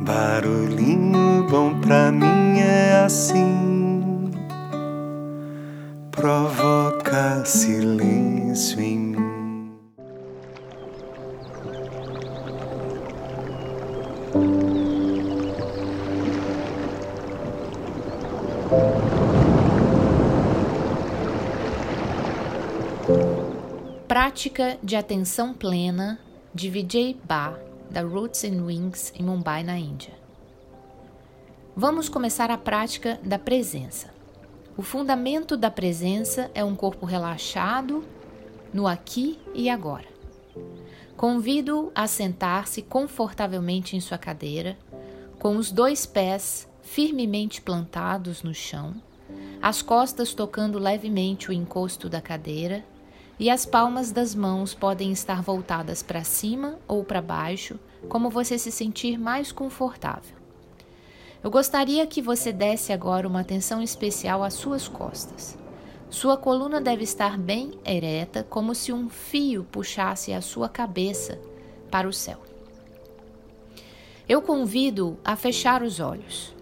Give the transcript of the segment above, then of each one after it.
Barulhinho bom pra mim é assim, provoca silêncio em mim. Prática de atenção plena de Vijay Ba, da Roots and Wings em Mumbai, na Índia. Vamos começar a prática da presença. O fundamento da presença é um corpo relaxado no aqui e agora. Convido a sentar-se confortavelmente em sua cadeira, com os dois pés firmemente plantados no chão, as costas tocando levemente o encosto da cadeira e as palmas das mãos podem estar voltadas para cima ou para baixo, como você se sentir mais confortável. Eu gostaria que você desse agora uma atenção especial às suas costas. Sua coluna deve estar bem ereta, como se um fio puxasse a sua cabeça para o céu. Eu convido a fechar os olhos,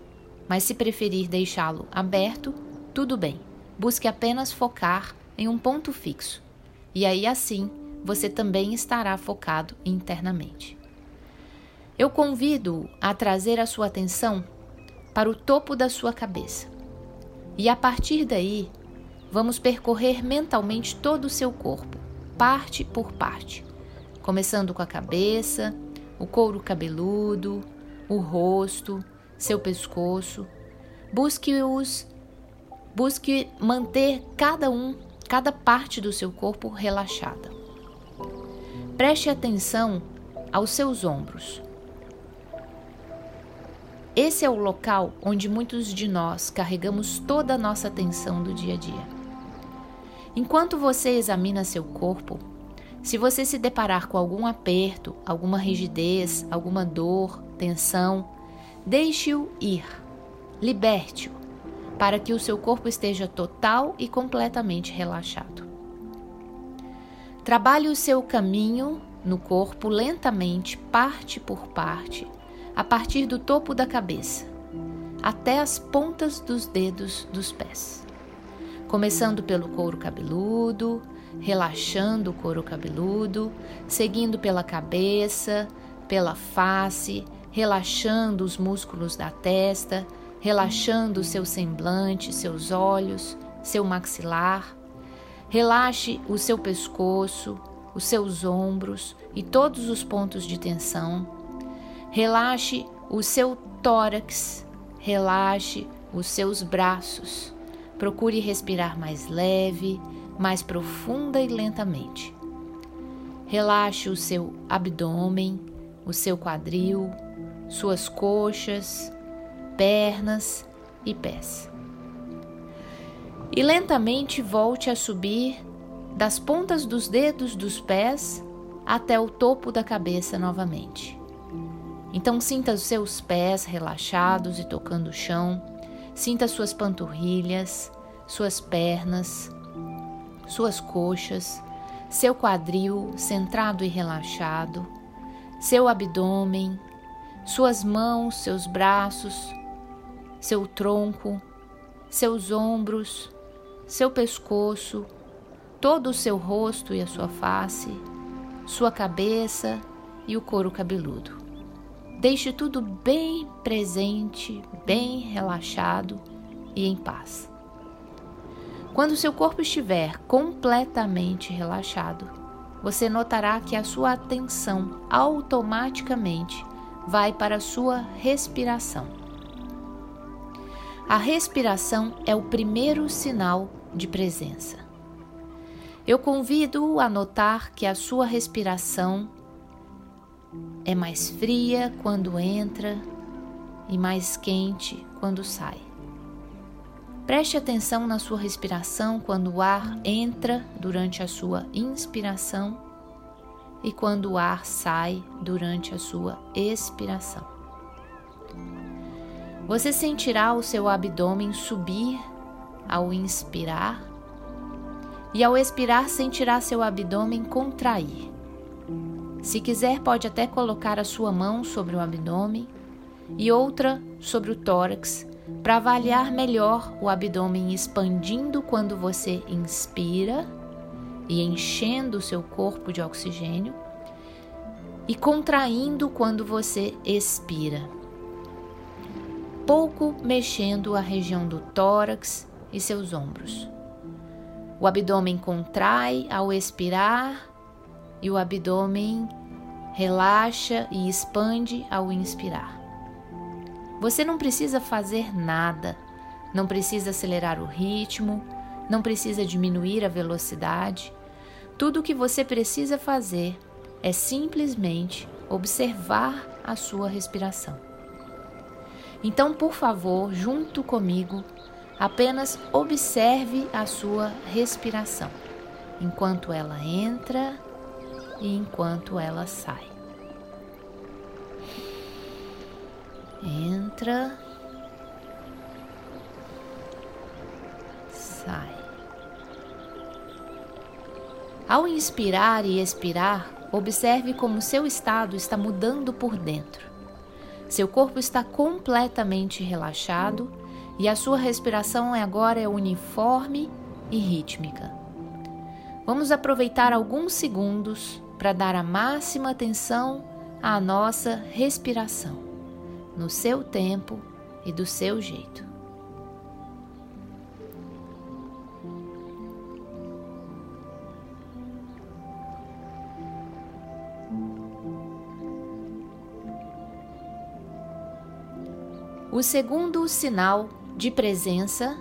mas se preferir deixá-lo aberto, tudo bem. Busque apenas focar em um ponto fixo e aí assim você também estará focado internamente. Eu convido a trazer a sua atenção para o topo da sua cabeça. E a partir daí, vamos percorrer mentalmente todo o seu corpo, parte por parte, começando com a cabeça, o couro cabeludo, o rosto, seu pescoço. Busque os busque manter cada um cada parte do seu corpo relaxada. Preste atenção aos seus ombros. Esse é o local onde muitos de nós carregamos toda a nossa atenção do dia a dia. Enquanto você examina seu corpo, se você se deparar com algum aperto, alguma rigidez, alguma dor, tensão, deixe-o ir, liberte-o para que o seu corpo esteja total e completamente relaxado. Trabalhe o seu caminho no corpo lentamente, parte por parte, a partir do topo da cabeça até as pontas dos dedos dos pés. Começando pelo couro cabeludo, relaxando o couro cabeludo, seguindo pela cabeça, pela face, relaxando os músculos da testa, relaxando seu semblante, seus olhos, seu maxilar. Relaxe o seu pescoço, os seus ombros e todos os pontos de tensão. Relaxe o seu tórax, relaxe os seus braços. Procure respirar mais leve, mais profunda e lentamente. Relaxe o seu abdômen, o seu quadril, suas coxas, pernas e pés. E lentamente volte a subir das pontas dos dedos dos pés até o topo da cabeça novamente. Então sinta os seus pés relaxados e tocando o chão, sinta suas panturrilhas, suas pernas, suas coxas, seu quadril centrado e relaxado, seu abdômen, suas mãos, seus braços, seu tronco, seus ombros, seu pescoço, todo o seu rosto e a sua face, sua cabeça e o couro cabeludo. Deixe tudo bem presente, bem relaxado e em paz. Quando seu corpo estiver completamente relaxado, você notará que a sua atenção automaticamente vai para a sua respiração. A respiração é o primeiro sinal de presença. Eu convido a notar que a sua respiração é mais fria quando entra e mais quente quando sai. Preste atenção na sua respiração quando o ar entra durante a sua inspiração e quando o ar sai durante a sua expiração. Você sentirá o seu abdômen subir ao inspirar e ao expirar sentirá seu abdômen contrair. Se quiser, pode até colocar a sua mão sobre o abdômen e outra sobre o tórax, para avaliar melhor o abdômen expandindo quando você inspira e enchendo o seu corpo de oxigênio, e contraindo quando você expira. Pouco mexendo a região do tórax e seus ombros. O abdômen contrai ao expirar e o abdômen relaxa e expande ao inspirar. Você não precisa fazer nada, não precisa acelerar o ritmo, não precisa diminuir a velocidade. Tudo o que você precisa fazer é simplesmente observar a sua respiração. Então, por favor, junto comigo, apenas observe a sua respiração, enquanto ela entra e enquanto ela sai. Entra, sai. Ao inspirar e expirar, observe como seu estado está mudando por dentro. Seu corpo está completamente relaxado e a sua respiração agora é uniforme e rítmica. Vamos aproveitar alguns segundos para dar a máxima atenção à nossa respiração, no seu tempo e do seu jeito. O segundo sinal de presença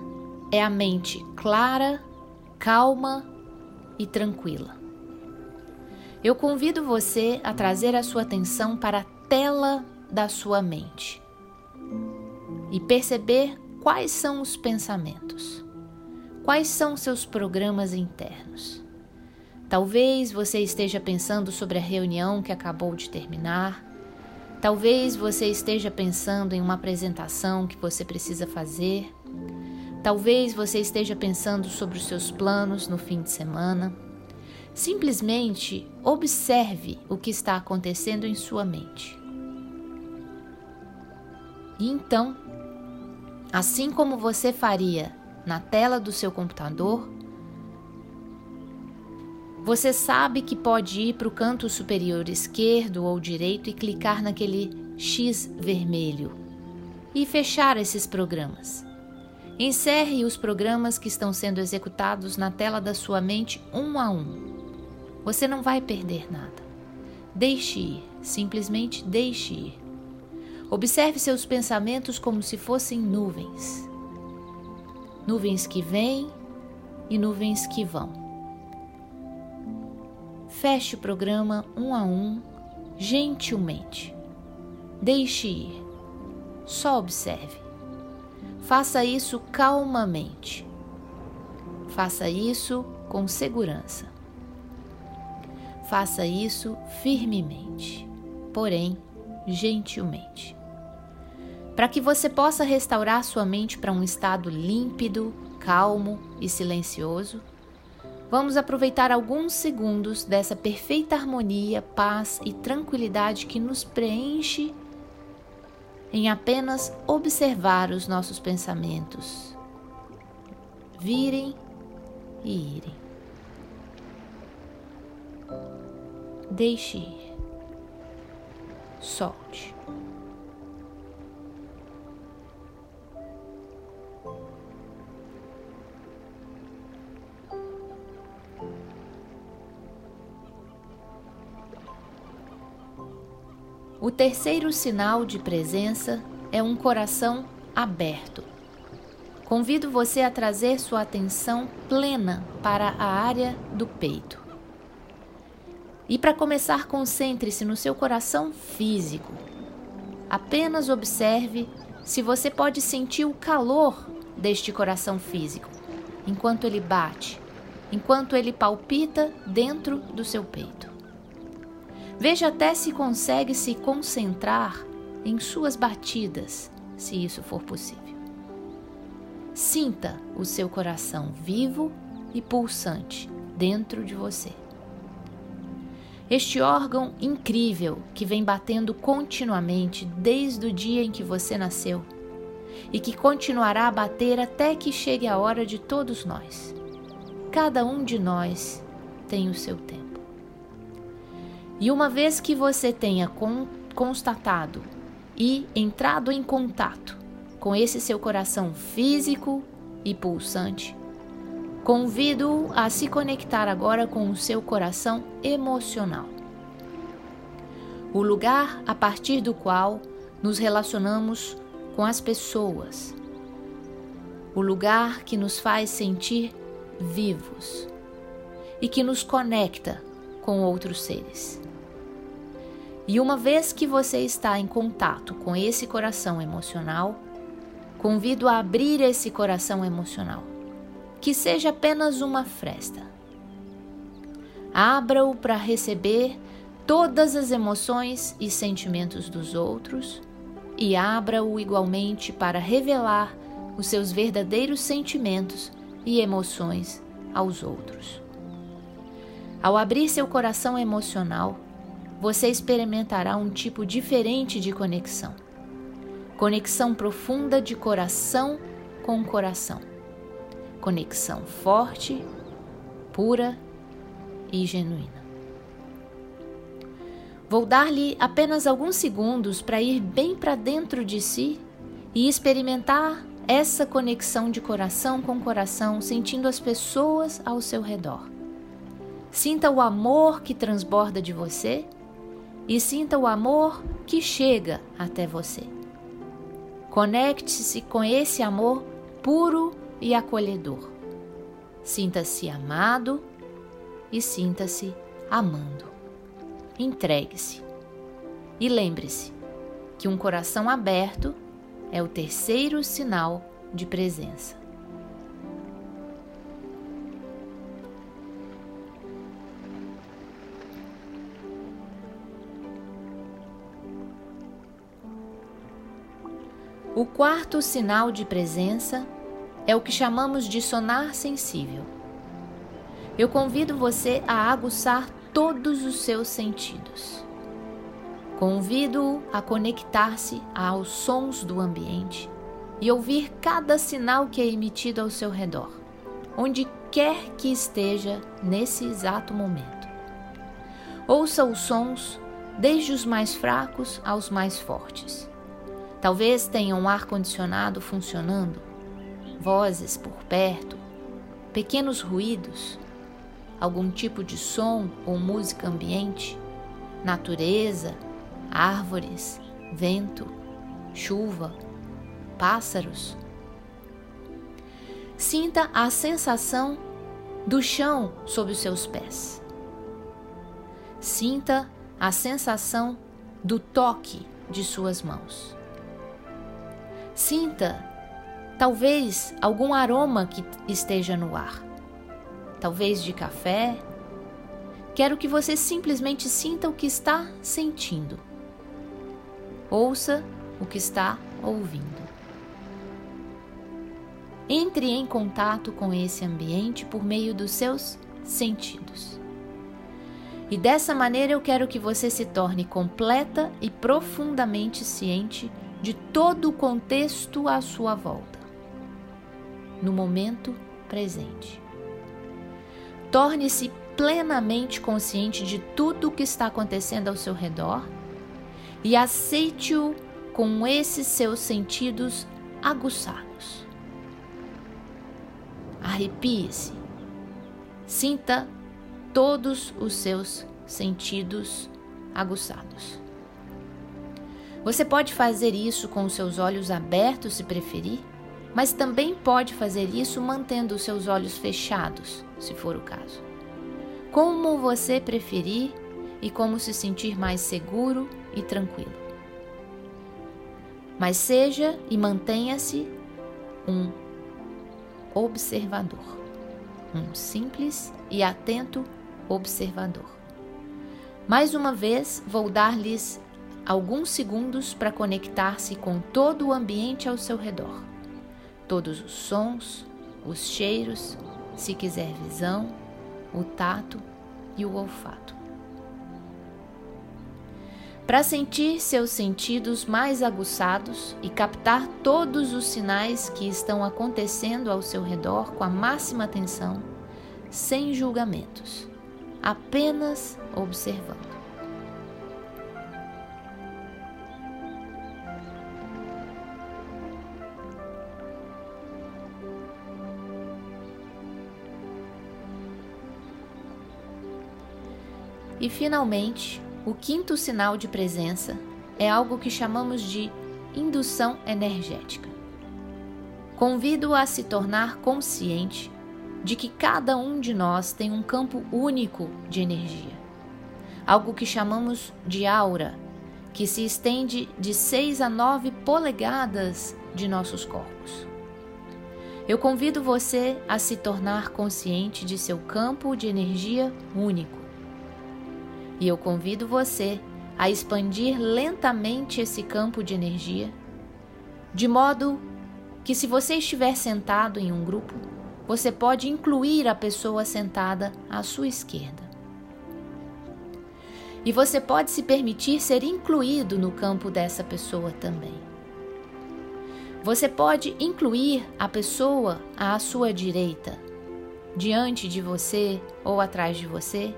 é a mente clara, calma e tranquila eu convido você a trazer a sua atenção para a tela da sua mente e perceber quais são os pensamentos, quais são seus programas internos. Talvez você esteja pensando sobre a reunião que acabou de terminar. Talvez você esteja pensando em uma apresentação que você precisa fazer. Talvez você esteja pensando sobre os seus planos no fim de semana. Simplesmente observe o que está acontecendo em sua mente. E então, assim como você faria na tela do seu computador, você sabe que pode ir para o canto superior esquerdo ou direito e clicar naquele X vermelho e fechar esses programas. Encerre os programas que estão sendo executados na tela da sua mente um a um. Você não vai perder nada. Deixe ir, simplesmente deixe ir. Observe seus pensamentos como se fossem nuvens. Nuvens que vêm e nuvens que vão. Feche o programa um a um, gentilmente. Deixe ir. Só observe. Faça isso calmamente. Faça isso com segurança. Faça isso firmemente, porém gentilmente. Para que você possa restaurar sua mente para um estado límpido, calmo e silencioso, vamos aproveitar alguns segundos dessa perfeita harmonia, paz e tranquilidade que nos preenche em apenas observar os nossos pensamentos virem e irem. Deixe ir. Solte. O terceiro sinal de presença é um coração aberto. Convido você a trazer sua atenção plena para a área do peito. E para começar, concentre-se no seu coração físico. Apenas observe se você pode sentir o calor deste coração físico enquanto ele bate, enquanto ele palpita dentro do seu peito. Veja até se consegue se concentrar em suas batidas, se isso for possível. Sinta o seu coração vivo e pulsante dentro de você. Este órgão incrível que vem batendo continuamente desde o dia em que você nasceu e que continuará a bater até que chegue a hora de todos nós. Cada um de nós tem o seu tempo. E uma vez que você tenha con constatado e entrado em contato com esse seu coração físico e pulsante, convido a se conectar agora com o seu coração emocional. O lugar a partir do qual nos relacionamos com as pessoas. O lugar que nos faz sentir vivos e que nos conecta com outros seres. E uma vez que você está em contato com esse coração emocional, convido a abrir esse coração emocional, que seja apenas uma fresta. Abra-o para receber todas as emoções e sentimentos dos outros e abra-o igualmente para revelar os seus verdadeiros sentimentos e emoções aos outros. Ao abrir seu coração emocional, você experimentará um tipo diferente de conexão. Conexão profunda de coração com coração. Conexão forte, pura e genuína. Vou dar-lhe apenas alguns segundos para ir bem para dentro de si e experimentar essa conexão de coração com coração, sentindo as pessoas ao seu redor. Sinta o amor que transborda de você e sinta o amor que chega até você. Conecte-se com esse amor puro e acolhedor. Sinta-se amado e sinta-se amando. Entregue-se. E lembre-se que um coração aberto é o terceiro sinal de presença. O quarto sinal de presença é o que chamamos de sonar sensível. Eu convido você a aguçar todos os seus sentidos. Convido-o a conectar-se aos sons do ambiente e ouvir cada sinal que é emitido ao seu redor, onde quer que esteja nesse exato momento. Ouça os sons, desde os mais fracos aos mais fortes. Talvez tenha um ar-condicionado funcionando, vozes por perto, pequenos ruídos, algum tipo de som ou música ambiente, natureza, árvores, vento, chuva, pássaros. Sinta a sensação do chão sob os seus pés. Sinta a sensação do toque de suas mãos. Sinta, talvez, algum aroma que esteja no ar. Talvez de café. Quero que você simplesmente sinta o que está sentindo. Ouça o que está ouvindo. Entre em contato com esse ambiente por meio dos seus sentidos. E dessa maneira eu quero que você se torne completa e profundamente ciente de todo o contexto à sua volta, no momento presente. Torne-se plenamente consciente de tudo o que está acontecendo ao seu redor e aceite-o com esses seus sentidos aguçados. Arrepie-se, sinta todos os seus sentidos aguçados. Você pode fazer isso com os seus olhos abertos se preferir, mas também pode fazer isso mantendo os seus olhos fechados, se for o caso. Como você preferir e como se sentir mais seguro e tranquilo. Mas seja e mantenha-se um observador, um simples e atento observador. Mais uma vez, vou dar-lhes alguns segundos para conectar-se com todo o ambiente ao seu redor. Todos os sons, os cheiros, se quiser visão, o tato e o olfato. para sentir seus sentidos mais aguçados e captar todos os sinais que estão acontecendo ao seu redor com a máxima atenção, sem julgamentos, apenas observando. E finalmente, o quinto sinal de presença é algo que chamamos de indução energética. Convido a se tornar consciente de que cada um de nós tem um campo único de energia, algo que chamamos de aura, que se estende de 6 a 9 polegadas de nossos corpos. Eu convido você a se tornar consciente de seu campo de energia único e eu convido você a expandir lentamente esse campo de energia, de modo que, se você estiver sentado em um grupo, você pode incluir a pessoa sentada à sua esquerda. E você pode se permitir ser incluído no campo dessa pessoa também. Você pode incluir a pessoa à sua direita, diante de você ou atrás de você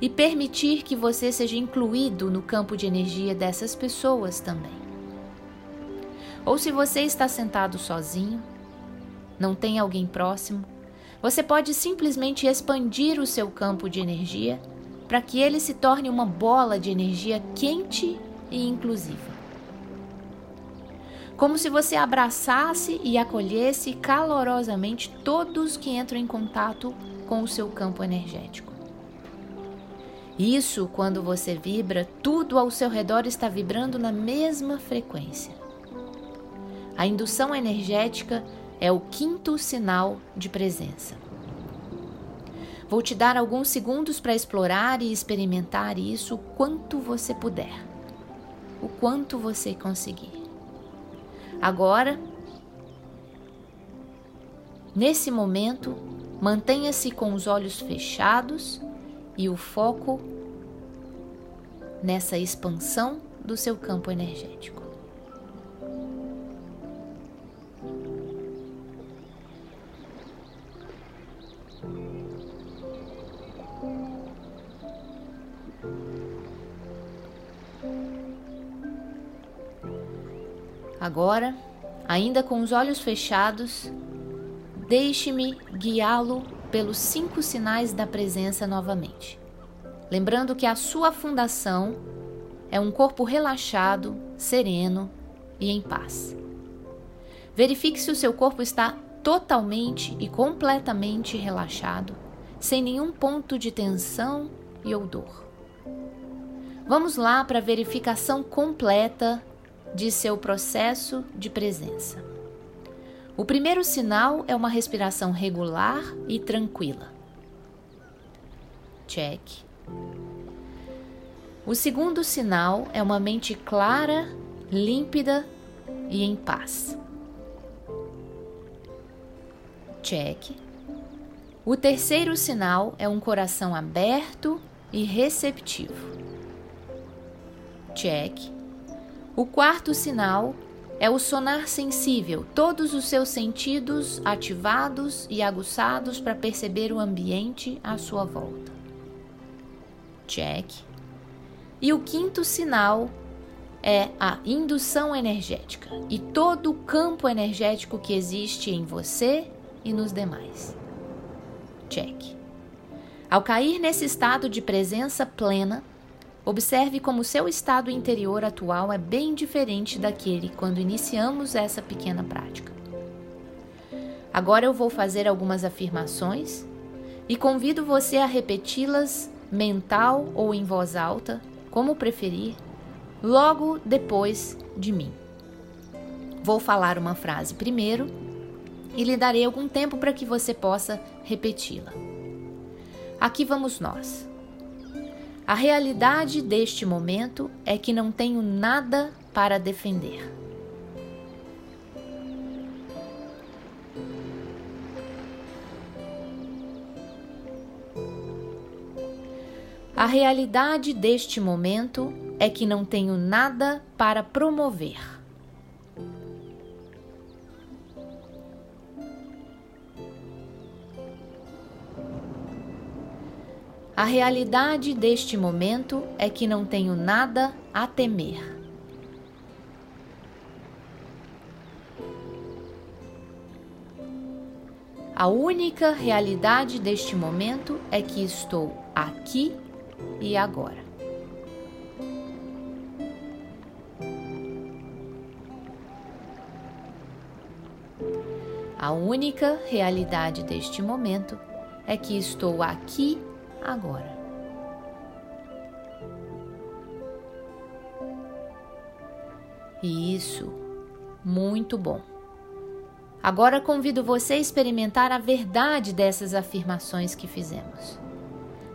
e permitir que você seja incluído no campo de energia dessas pessoas também. Ou se você está sentado sozinho, não tem alguém próximo, você pode simplesmente expandir o seu campo de energia para que ele se torne uma bola de energia quente e inclusiva. Como se você abraçasse e acolhesse calorosamente todos que entram em contato com o seu campo energético. Isso, quando você vibra, tudo ao seu redor está vibrando na mesma frequência. A indução energética é o quinto sinal de presença. Vou te dar alguns segundos para explorar e experimentar isso o quanto você puder, o quanto você conseguir. Agora, nesse momento, mantenha-se com os olhos fechados e o foco nessa expansão do seu campo energético. Agora, ainda com os olhos fechados, deixe-me guiá-lo pelos cinco sinais da presença novamente. Lembrando que a sua fundação é um corpo relaxado, sereno e em paz. Verifique se o seu corpo está totalmente e completamente relaxado, sem nenhum ponto de tensão e ou dor. Vamos lá para a verificação completa de seu processo de presença. O primeiro sinal é uma respiração regular e tranquila. Check. O segundo sinal é uma mente clara, límpida e em paz. Check. O terceiro sinal é um coração aberto e receptivo. Check. O quarto sinal é o sonar sensível, todos os seus sentidos ativados e aguçados para perceber o ambiente à sua volta. Check. E o quinto sinal é a indução energética e todo o campo energético que existe em você e nos demais. Check. Ao cair nesse estado de presença plena, Observe como seu estado interior atual é bem diferente daquele quando iniciamos essa pequena prática. Agora eu vou fazer algumas afirmações e convido você a repeti-las mental ou em voz alta, como preferir, logo depois de mim. Vou falar uma frase primeiro e lhe darei algum tempo para que você possa repeti-la. Aqui vamos nós. A realidade deste momento é que não tenho nada para defender. A realidade deste momento é que não tenho nada para promover. A realidade deste momento é que não tenho nada a temer. A única realidade deste momento é que estou aqui e agora. A única realidade deste momento é que estou aqui agora. E isso, muito bom. Agora convido você a experimentar a verdade dessas afirmações que fizemos.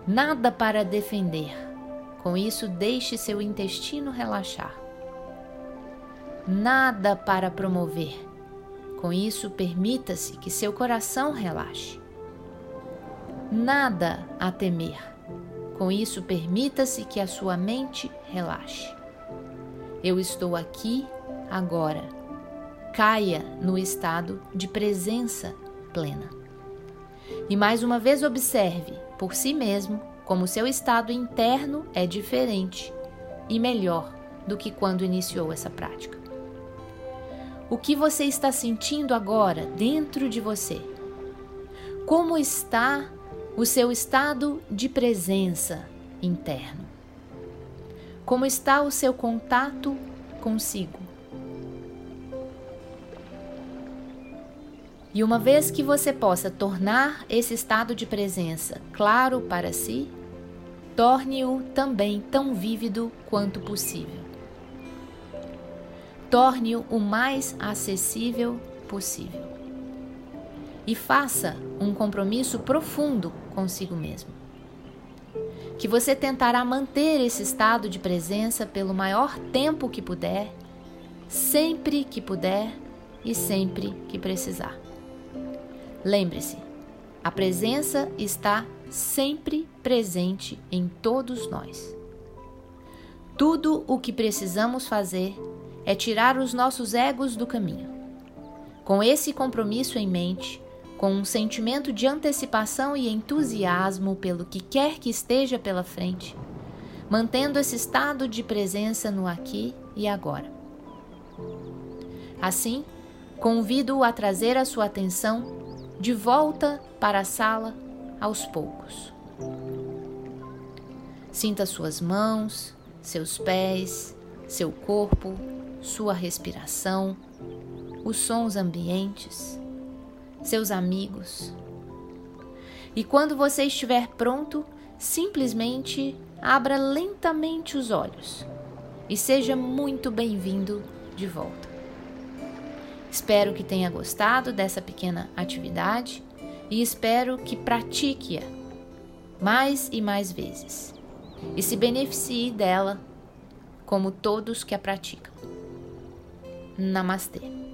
Nada para defender. Com isso, deixe seu intestino relaxar. Nada para promover. Com isso, permita-se que seu coração relaxe. Nada a temer. Com isso, permita-se que a sua mente relaxe. Eu estou aqui agora caia no estado de presença plena. E mais uma vez observe por si mesmo como seu estado interno é diferente e melhor do que quando iniciou essa prática. O que você está sentindo agora dentro de você? Como está o seu estado de presença interno? Como está o seu contato consigo? E uma vez que você possa tornar esse estado de presença claro para si, torne-o também tão vívido quanto possível. Torne-o o mais acessível possível. E faça um compromisso profundo consigo mesmo. Que você tentará manter esse estado de presença pelo maior tempo que puder, sempre que puder e sempre que precisar. Lembre-se, a presença está sempre presente em todos nós. Tudo o que precisamos fazer é tirar os nossos egos do caminho. Com esse compromisso em mente, com um sentimento de antecipação e entusiasmo pelo que quer que esteja pela frente, mantendo esse estado de presença no aqui e agora. Assim, convido-o a trazer a sua atenção de volta para a sala aos poucos. Sinta suas mãos, seus pés, seu corpo, sua respiração, os sons ambientes, seus amigos. E quando você estiver pronto, simplesmente abra lentamente os olhos e seja muito bem-vindo de volta. Espero que tenha gostado dessa pequena atividade e espero que pratique-a mais e mais vezes e se beneficie dela como todos que a praticam. Namastê.